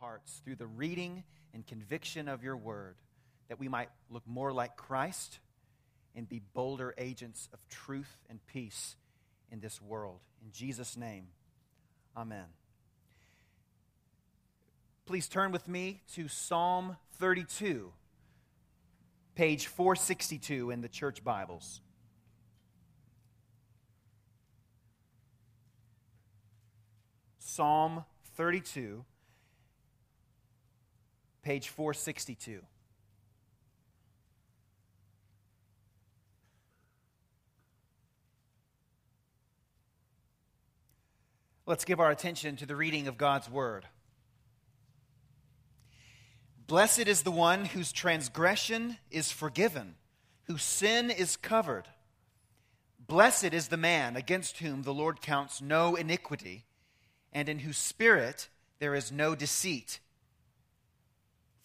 hearts through the reading and conviction of your word, that we might look more like Christ and be bolder agents of truth and peace in this world. In Jesus' name, amen. Please turn with me to Psalm 32, page 462 in the church Bibles. Psalm 32, page 462. Let's give our attention to the reading of God's Word. Blessed is the one whose transgression is forgiven, whose sin is covered. Blessed is the man against whom the Lord counts no iniquity, and in whose spirit there is no deceit.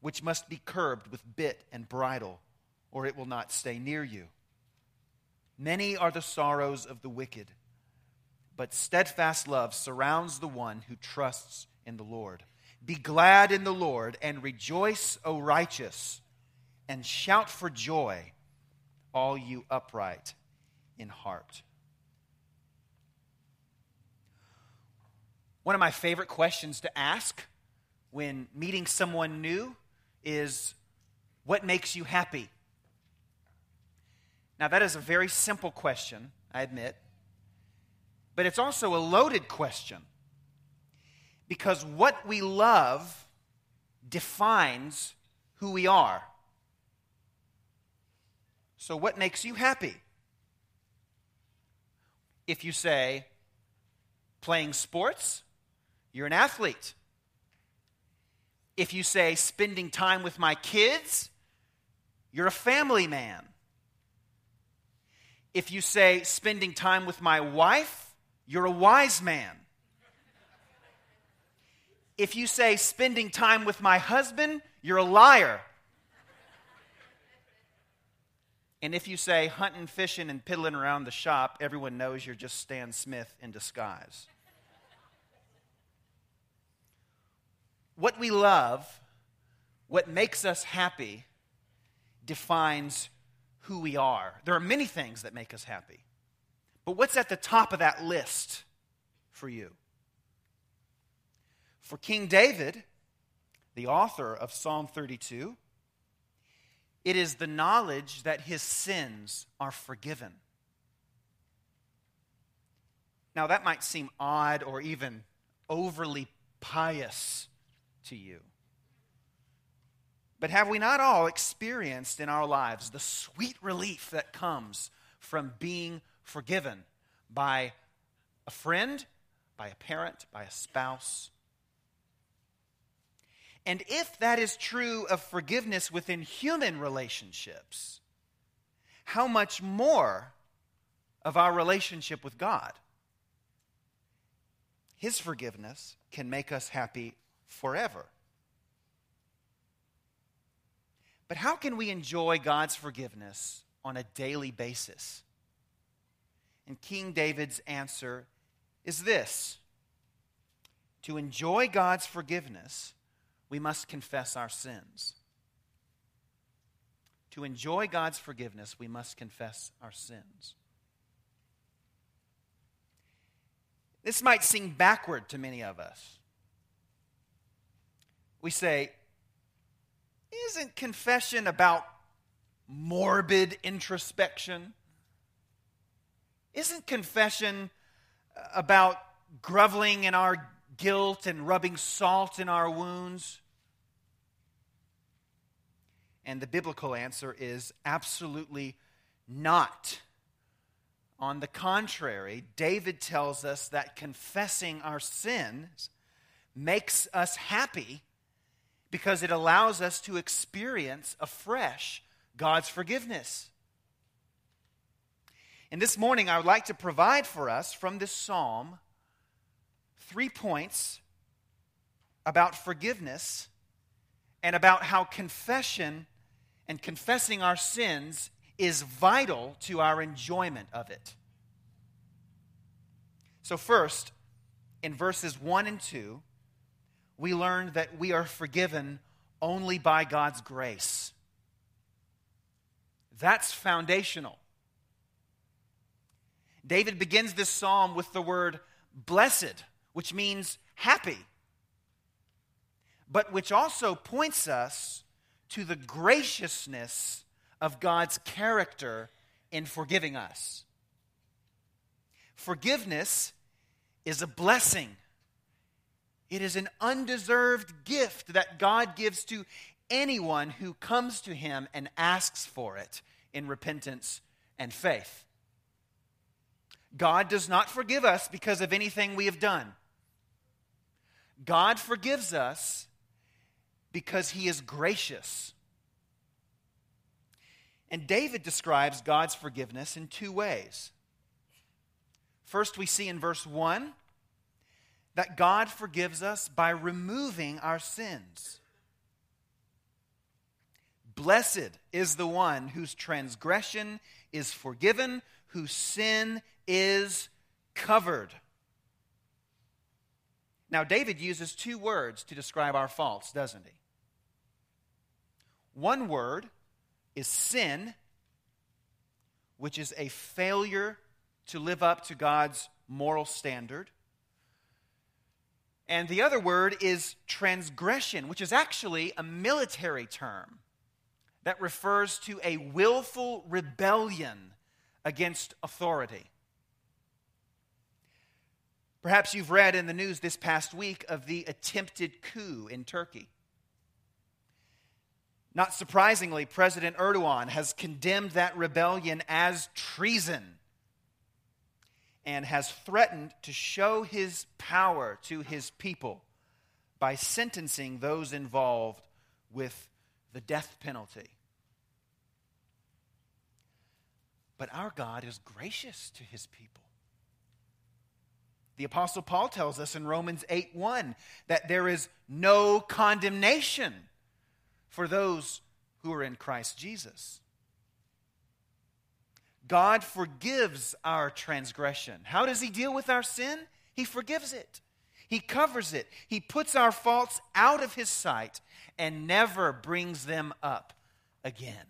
which must be curbed with bit and bridle, or it will not stay near you. Many are the sorrows of the wicked but steadfast love surrounds the one who trusts in the Lord. Be glad in the Lord and rejoice, O righteous, and shout for joy, all you upright in heart. One of my favorite questions to ask when meeting someone new is What makes you happy? Now, that is a very simple question, I admit but it's also a loaded question. Because what we love defines who we are. So, what makes you happy? If you say, playing sports, you're an athlete. If you say, spending time with my kids, you're a family man. If you say, spending time with my wife, you're a wise man. If you say spending time with my husband, you're a liar. And if you say hunting, fishing, and piddling around the shop, everyone knows you're just Stan Smith in disguise. What we love, what makes us happy, defines who we are. There are many things that make us happy. But what's at the top of that list for you? For King David, the author of Psalm 32, it is the knowledge that his sins are forgiven. Now, that might seem odd or even overly pious to you. But have we not all experienced in our lives the sweet relief that comes from being forgiven by a friend, by a parent, by a spouse. And if that is true of forgiveness within human relationships, how much more of our relationship with God? His forgiveness can make us happy forever. But how can we enjoy God's forgiveness on a daily basis? And King David's answer is this To enjoy God's forgiveness, we must confess our sins. To enjoy God's forgiveness, we must confess our sins. This might seem backward to many of us. We say, isn't confession about morbid introspection? Isn't confession about groveling in our guilt and rubbing salt in our wounds? And the biblical answer is absolutely not. On the contrary, David tells us that confessing our sins makes us happy because it allows us to experience afresh God's forgiveness. And this morning, I would like to provide for us from this psalm three points about forgiveness and about how confession and confessing our sins is vital to our enjoyment of it. So, first, in verses 1 and 2, we learned that we are forgiven only by God's grace. That's foundational. David begins this psalm with the word blessed, which means happy, but which also points us to the graciousness of God's character in forgiving us. Forgiveness is a blessing. It is an undeserved gift that God gives to anyone who comes to Him and asks for it in repentance and faith. God does not forgive us because of anything we have done. God forgives us because he is gracious. And David describes God's forgiveness in two ways. First, we see in verse 1 that God forgives us by removing our sins. Blessed is the one whose transgression is forgiven, whose sin is covered. Now, David uses two words to describe our faults, doesn't he? One word is sin, which is a failure to live up to God's moral standard. And the other word is transgression, which is actually a military term that refers to a willful rebellion against authority. Perhaps you've read in the news this past week of the attempted coup in Turkey. Not surprisingly, President Erdogan has condemned that rebellion as treason and has threatened to show his power to his people by sentencing those involved with the death penalty. But our God is gracious to his people. The apostle Paul tells us in Romans 8 1 that there is no condemnation for those who are in Christ Jesus. God forgives our transgression. How does he deal with our sin? He forgives it. He covers it. He puts our faults out of his sight and never brings them up again.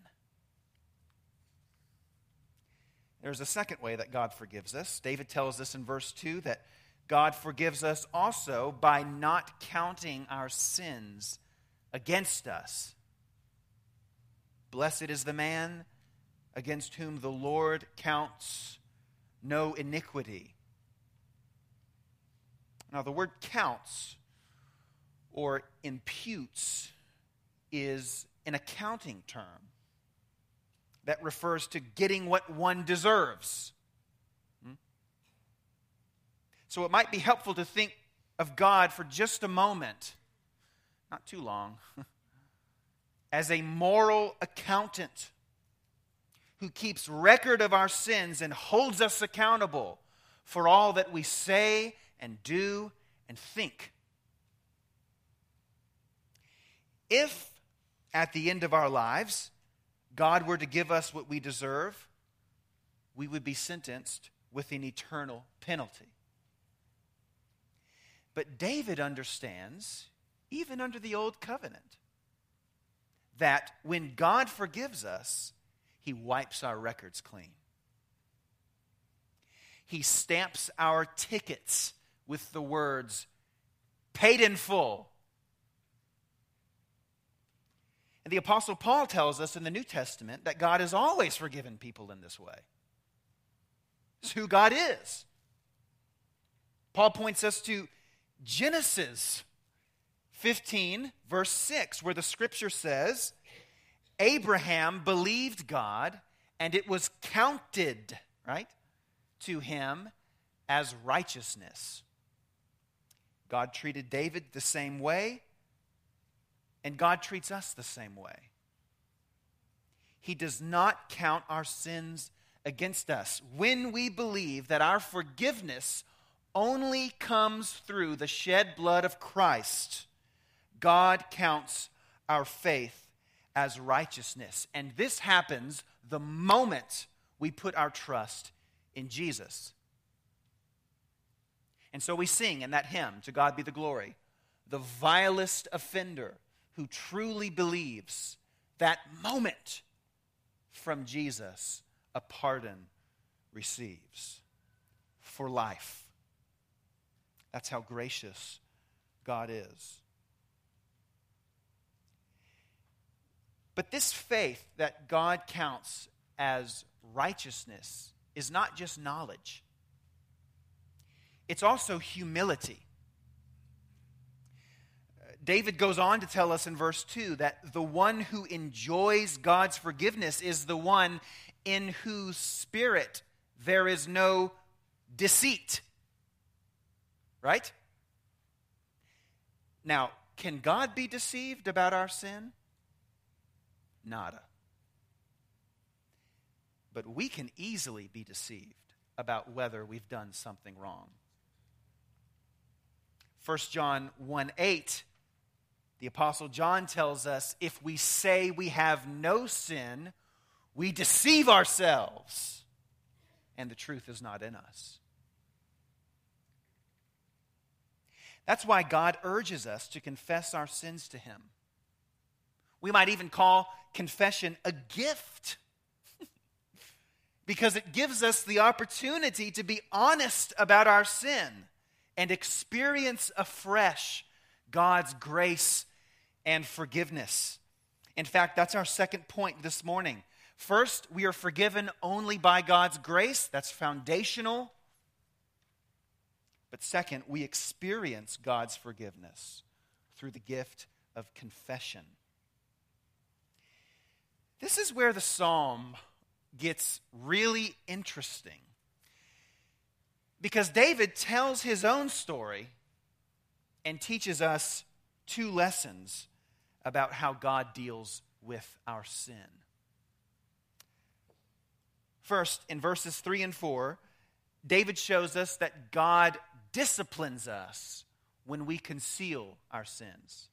There's a second way that God forgives us. David tells us in verse 2 that God forgives us also by not counting our sins against us. Blessed is the man against whom the Lord counts no iniquity. Now, the word counts or imputes is an accounting term that refers to getting what one deserves. Hmm? So it might be helpful to think of God for just a moment, not too long, as a moral accountant who keeps record of our sins and holds us accountable for all that we say and do and think. If at the end of our lives God were to give us what we deserve, we would be sentenced with an eternal penalty. But David understands, even under the old covenant, that when God forgives us, he wipes our records clean. He stamps our tickets with the words, paid in full. And the Apostle Paul tells us in the New Testament that God has always forgiven people in this way. It's who God is. Paul points us to Genesis 15, verse 6, where the scripture says, Abraham believed God, and it was counted, right, to him as righteousness. God treated David the same way, and God treats us the same way. He does not count our sins against us when we believe that our forgiveness only comes through the shed blood of Christ. God counts our faith as righteousness. And this happens the moment we put our trust in Jesus. And so we sing in that hymn, To God be the glory, the vilest offender who truly believes that moment from Jesus a pardon receives for life. That's how gracious God is. But this faith that God counts as righteousness is not just knowledge, it's also humility. David goes on to tell us in verse 2 that the one who enjoys God's forgiveness is the one in whose spirit there is no deceit. Right? Now, can God be deceived about our sin? Nada. But we can easily be deceived about whether we've done something wrong. 1 John 1 8, the Apostle John tells us if we say we have no sin, we deceive ourselves, and the truth is not in us. That's why God urges us to confess our sins to Him. We might even call confession a gift because it gives us the opportunity to be honest about our sin and experience afresh God's grace and forgiveness. In fact, that's our second point this morning. First, we are forgiven only by God's grace, that's foundational. But second, we experience God's forgiveness through the gift of confession. This is where the psalm gets really interesting. Because David tells his own story and teaches us two lessons about how God deals with our sin. First, in verses 3 and 4, David shows us that God disciplines us when we conceal our sins.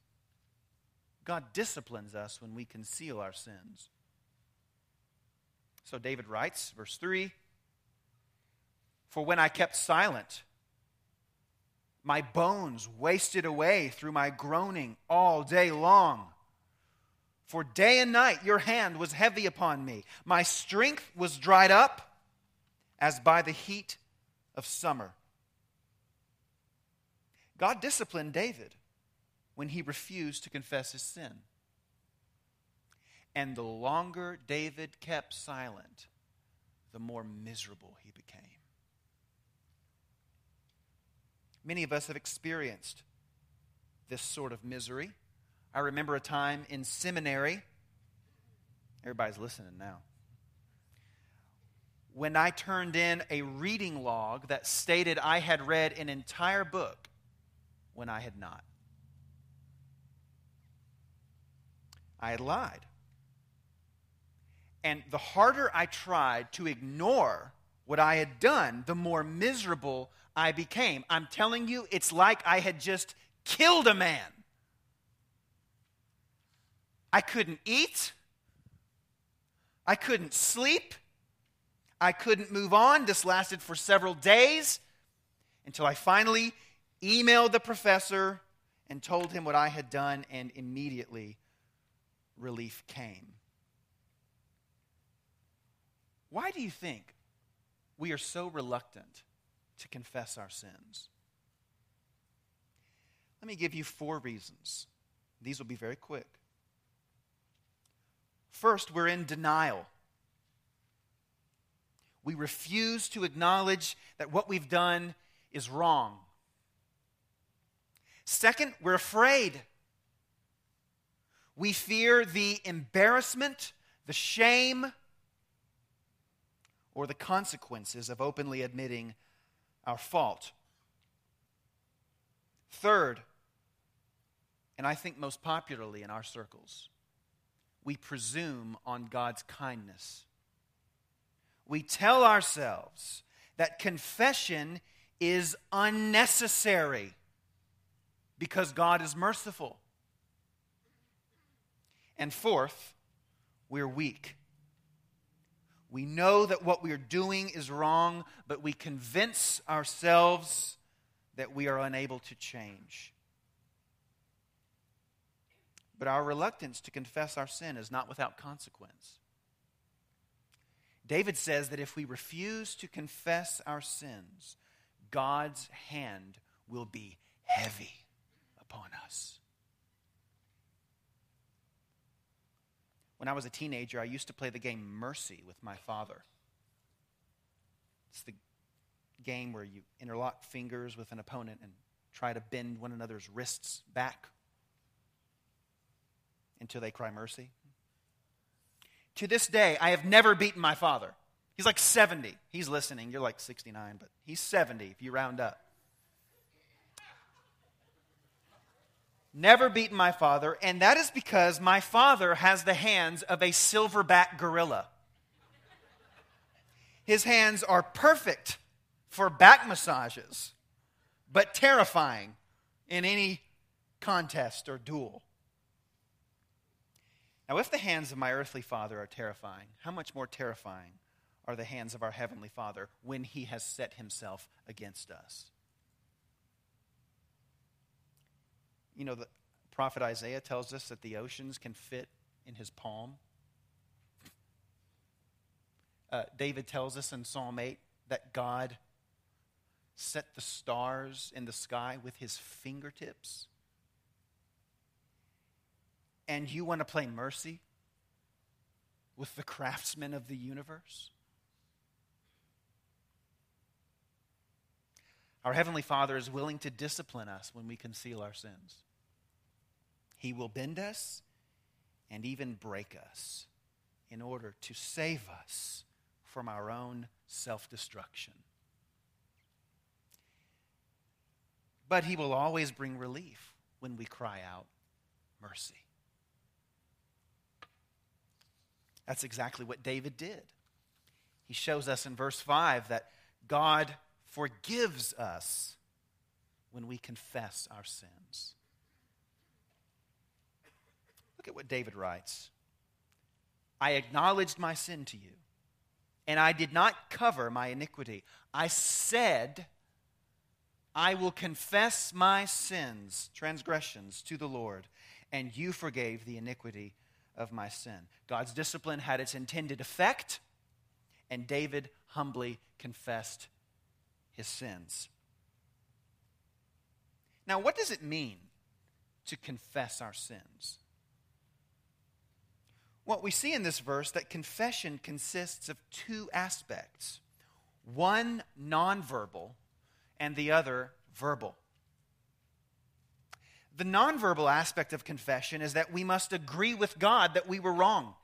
God disciplines us when we conceal our sins. So David writes, verse 3 For when I kept silent, my bones wasted away through my groaning all day long. For day and night your hand was heavy upon me. My strength was dried up as by the heat of summer. God disciplined David when he refused to confess his sin. And the longer David kept silent, the more miserable he became. Many of us have experienced this sort of misery. I remember a time in seminary. Everybody's listening now. When I turned in a reading log that stated I had read an entire book when I had not. I had lied. And the harder I tried to ignore what I had done, the more miserable I became. I'm telling you, it's like I had just killed a man. I couldn't eat. I couldn't sleep. I couldn't move on. This lasted for several days until I finally emailed the professor and told him what I had done, and immediately relief came. Why do you think we are so reluctant to confess our sins? Let me give you four reasons. These will be very quick. First, we're in denial. We refuse to acknowledge that what we've done is wrong. Second, we're afraid. We fear the embarrassment, the shame, or the consequences of openly admitting our fault. Third, and I think most popularly in our circles, we presume on God's kindness. We tell ourselves that confession is unnecessary because God is merciful. And fourth, we're weak. We know that what we are doing is wrong, but we convince ourselves that we are unable to change. But our reluctance to confess our sin is not without consequence. David says that if we refuse to confess our sins, God's hand will be heavy upon us. When I was a teenager, I used to play the game Mercy with my father. It's the game where you interlock fingers with an opponent and try to bend one another's wrists back until they cry mercy. To this day, I have never beaten my father. He's like 70. He's listening. You're like 69, but he's 70 if you round up. Never beaten my father, and that is because my father has the hands of a silverback gorilla. His hands are perfect for back massages, but terrifying in any contest or duel. Now, if the hands of my earthly father are terrifying, how much more terrifying are the hands of our heavenly Father when he has set himself against us? You know, the prophet Isaiah tells us that the oceans can fit in his palm. Uh, David tells us in Psalm 8 that God set the stars in the sky with his fingertips and you want to play mercy with the craftsman of the universe? Our Heavenly Father is willing to discipline us when we conceal our sins. He will bend us and even break us in order to save us from our own self destruction. But He will always bring relief when we cry out, Mercy. That's exactly what David did. He shows us in verse 5 that God forgives us when we confess our sins. Look at what David writes I acknowledged my sin to you, and I did not cover my iniquity. I said, I will confess my sins, transgressions to the Lord, and you forgave the iniquity of my sin. God's discipline had its intended effect, and David humbly confessed his sins. Now, what does it mean to confess our sins? Well, we see in this verse that confession consists of two aspects one nonverbal and the other verbal. The nonverbal aspect of confession is that we must agree with God that we were wrong.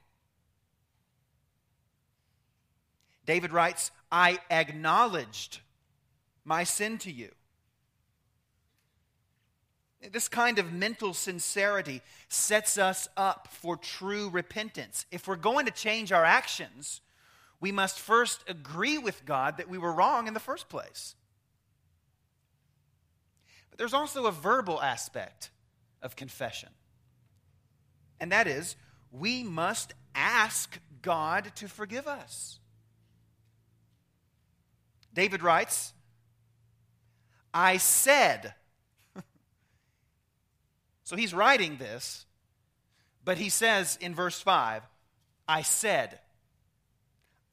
David writes, I acknowledged my sin to you. This kind of mental sincerity sets us up for true repentance. If we're going to change our actions, we must first agree with God that we were wrong in the first place. But there's also a verbal aspect of confession. And that is, we must ask God to forgive us. David writes, I said. So he's writing this, but he says in verse 5, I said,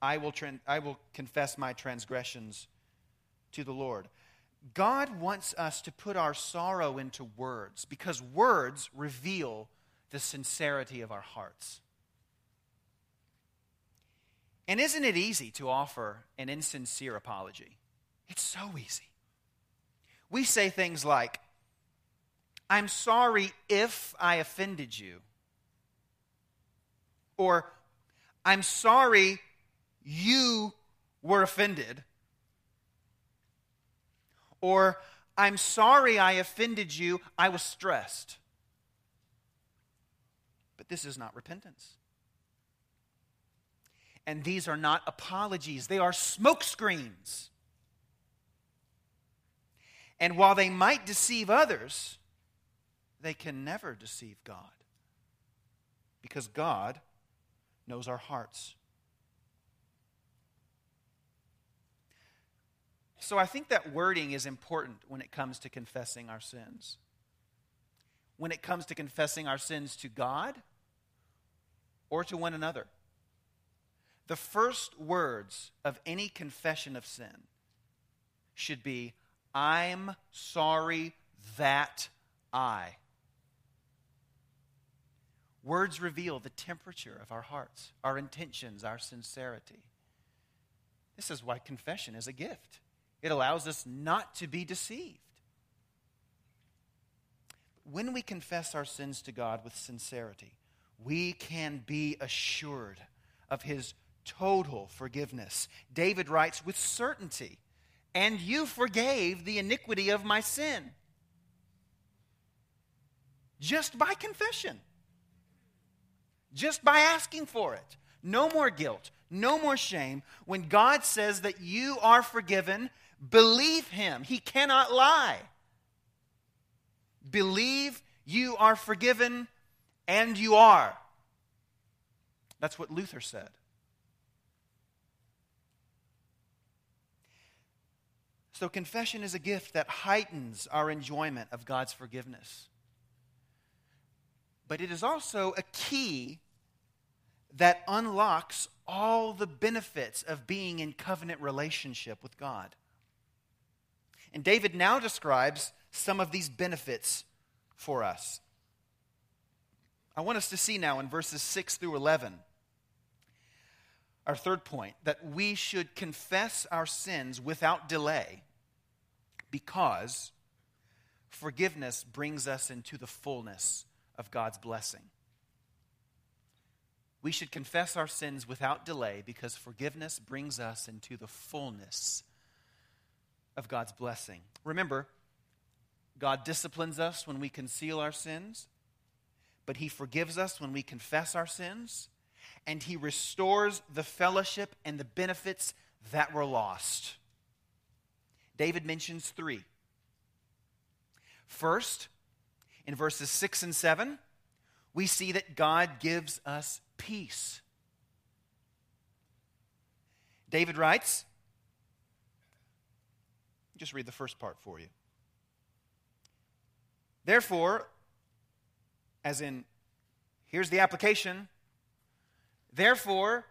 I will, I will confess my transgressions to the Lord. God wants us to put our sorrow into words because words reveal the sincerity of our hearts. And isn't it easy to offer an insincere apology? It's so easy. We say things like, I'm sorry if I offended you. Or, I'm sorry you were offended. Or, I'm sorry I offended you. I was stressed. But this is not repentance. And these are not apologies, they are smokescreens. And while they might deceive others, they can never deceive God because God knows our hearts. So I think that wording is important when it comes to confessing our sins. When it comes to confessing our sins to God or to one another. The first words of any confession of sin should be, I'm sorry that I. Words reveal the temperature of our hearts, our intentions, our sincerity. This is why confession is a gift. It allows us not to be deceived. When we confess our sins to God with sincerity, we can be assured of His total forgiveness. David writes with certainty, and you forgave the iniquity of my sin. Just by confession, just by asking for it. No more guilt, no more shame. When God says that you are forgiven, Believe him. He cannot lie. Believe you are forgiven, and you are. That's what Luther said. So, confession is a gift that heightens our enjoyment of God's forgiveness. But it is also a key that unlocks all the benefits of being in covenant relationship with God. And David now describes some of these benefits for us. I want us to see now in verses 6 through 11, our third point, that we should confess our sins without delay because forgiveness brings us into the fullness of God's blessing. We should confess our sins without delay because forgiveness brings us into the fullness of God's blessing. Remember, God disciplines us when we conceal our sins, but He forgives us when we confess our sins, and He restores the fellowship and the benefits that were lost. David mentions three. First, in verses 6 and 7, we see that God gives us peace. David writes, just read the first part for you. Therefore, as in, here's the application. Therefore,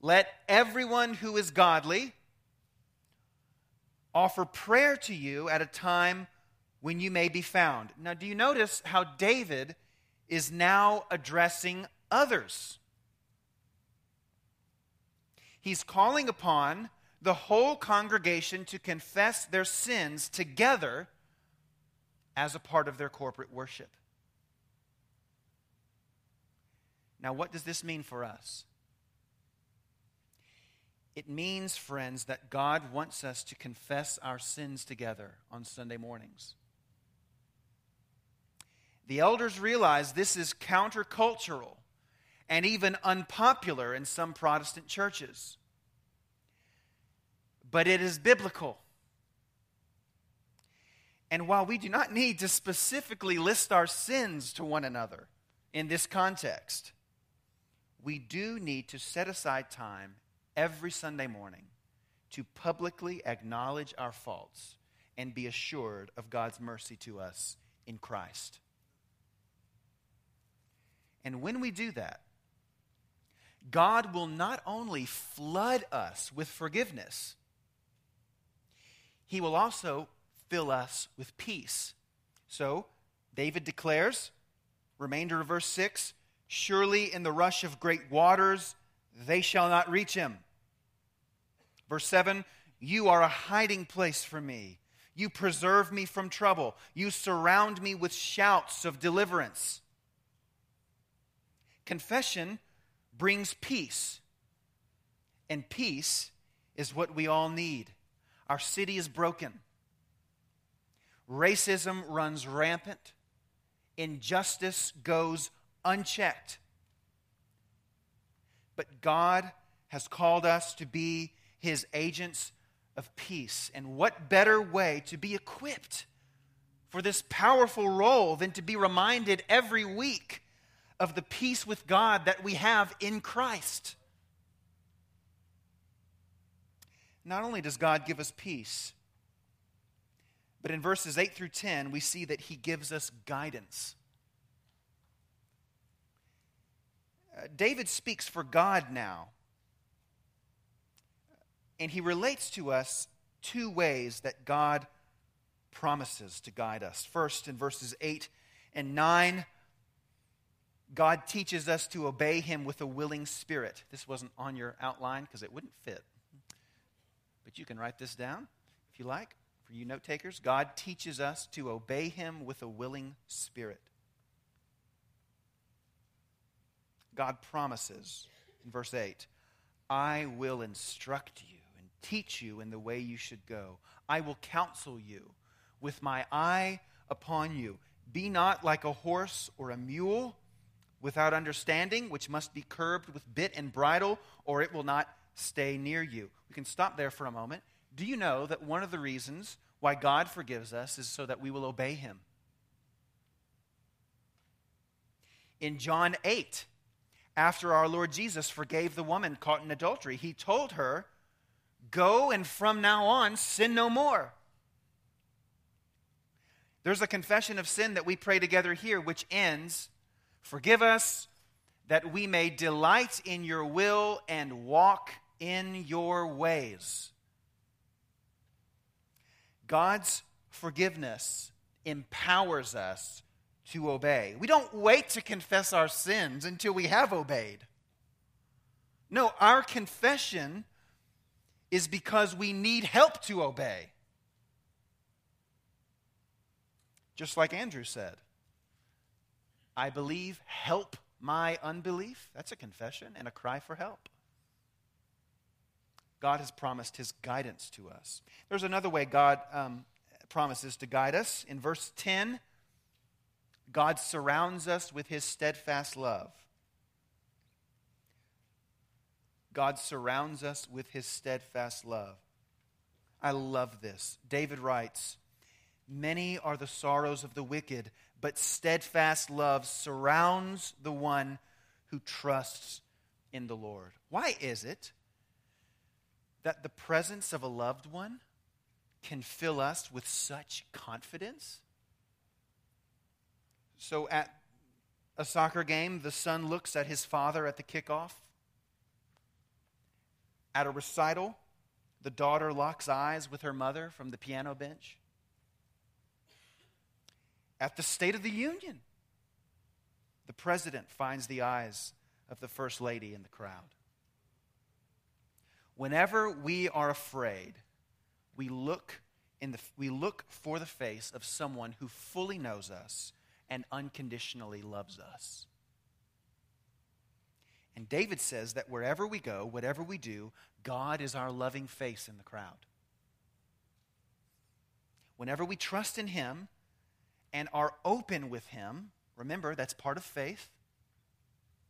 let everyone who is godly offer prayer to you at a time when you may be found. Now, do you notice how David is now addressing others? He's calling upon the whole congregation to confess their sins together as a part of their corporate worship. Now, what does this mean for us? It means, friends, that God wants us to confess our sins together on Sunday mornings. The elders realize this is countercultural and even unpopular in some Protestant churches but it is biblical. And while we do not need to specifically list our sins to one another in this context, we do need to set aside time every Sunday morning to publicly acknowledge our faults and be assured of God's mercy to us in Christ. And when we do that, God will not only flood us with forgiveness, he will also fill us with peace. So, David declares, remainder of verse 6 Surely in the rush of great waters they shall not reach him. Verse 7 You are a hiding place for me. You preserve me from trouble. You surround me with shouts of deliverance. Confession brings peace, and peace is what we all need. Our city is broken. Racism runs rampant. Injustice goes unchecked. But God has called us to be his agents of peace. And what better way to be equipped for this powerful role than to be reminded every week of the peace with God that we have in Christ? Not only does God give us peace, but in verses 8 through 10, we see that he gives us guidance. Uh, David speaks for God now and he relates to us two ways that God promises to guide us. First, in verses 8 and 9, God teaches us to obey him with a willing spirit. This wasn't on your outline because it wouldn't fit. But you can write this down if you like. For you note takers, God teaches us to obey him with a willing spirit. God promises in verse 8, I will instruct you and teach you in the way you should go. I will counsel you with my eye upon you. Be not like a horse or a mule without understanding, which must be curbed with bit and bridle, or it will not stay near you. We can stop there for a moment. Do you know that one of the reasons why God forgives us is so that we will obey him? In John 8, after our Lord Jesus forgave the woman caught in adultery, he told her, Go and from now on sin no more. There's a confession of sin that we pray together here, which ends Forgive us that we may delight in your will and walk in your ways. God's forgiveness empowers us to obey. We don't wait to confess our sins until we have obeyed. No, our confession is because we need help to obey. Just like Andrew said, I believe, help my unbelief. That's a confession and a cry for help. God has promised his guidance to us. There's another way God um, promises to guide us. In verse 10, God surrounds us with his steadfast love. God surrounds us with his steadfast love. I love this. David writes, Many are the sorrows of the wicked, but steadfast love surrounds the one who trusts in the Lord. Why is it that the presence of a loved one can fill us with such confidence? So at a soccer game, the son looks at his father at the kickoff at a recital, the daughter locks eyes with her mother from the piano bench. At the State of the Union, the president finds the eyes of the first lady in the crowd. Whenever we are afraid, we look, in the, we look for the face of someone who fully knows us and unconditionally loves us. And David says that wherever we go, whatever we do, God is our loving face in the crowd. Whenever we trust in Him and are open with Him, remember that's part of faith,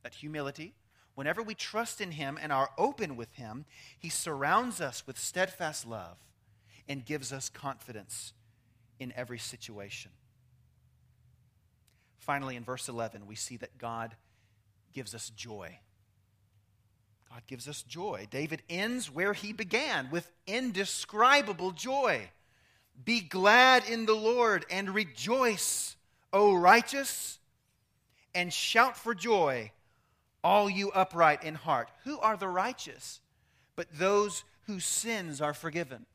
that humility. Whenever we trust in Him and are open with Him, He surrounds us with steadfast love and gives us confidence in every situation. Finally, in verse 11, we see that God gives us joy. God gives us joy. David ends where he began with indescribable joy. Be glad in the Lord and rejoice, O righteous, and shout for joy, all you upright in heart. Who are the righteous? But those whose sins are forgiven.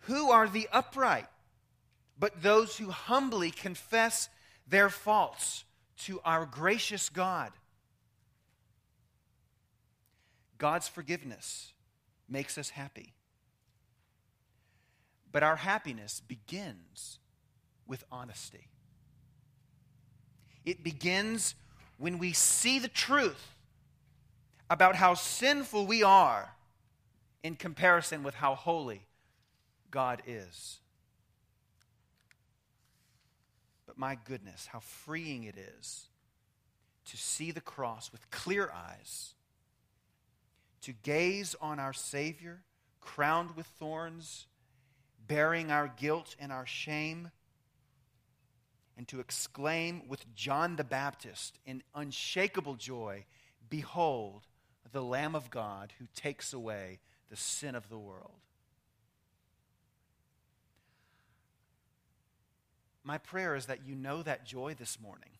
Who are the upright? But those who humbly confess their faults to our gracious God. God's forgiveness makes us happy. But our happiness begins with honesty. It begins when we see the truth about how sinful we are in comparison with how holy God is. But my goodness, how freeing it is to see the cross with clear eyes, to gaze on our Savior crowned with thorns, bearing our guilt and our shame, and to exclaim with John the Baptist in unshakable joy Behold, the Lamb of God who takes away the sin of the world. My prayer is that you know that joy this morning.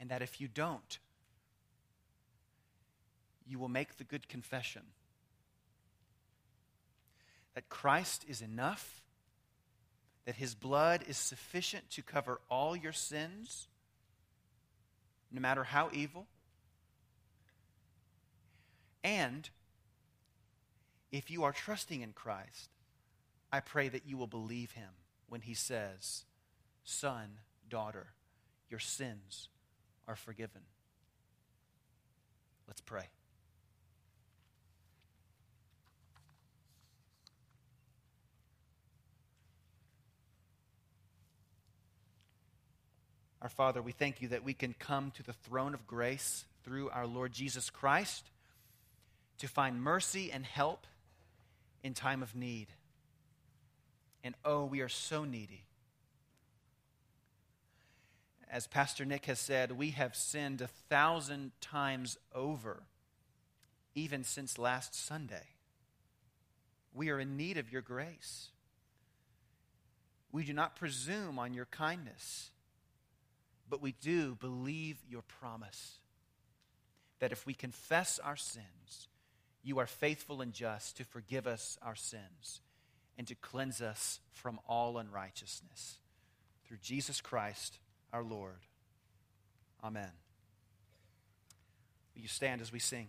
And that if you don't, you will make the good confession that Christ is enough, that his blood is sufficient to cover all your sins, no matter how evil. And if you are trusting in Christ, I pray that you will believe him when he says, Son, daughter, your sins are forgiven. Let's pray. Our Father, we thank you that we can come to the throne of grace through our Lord Jesus Christ to find mercy and help in time of need. And oh, we are so needy. As Pastor Nick has said, we have sinned a thousand times over, even since last Sunday. We are in need of your grace. We do not presume on your kindness, but we do believe your promise that if we confess our sins, you are faithful and just to forgive us our sins and to cleanse us from all unrighteousness. Through Jesus Christ our Lord. Amen. Will you stand as we sing?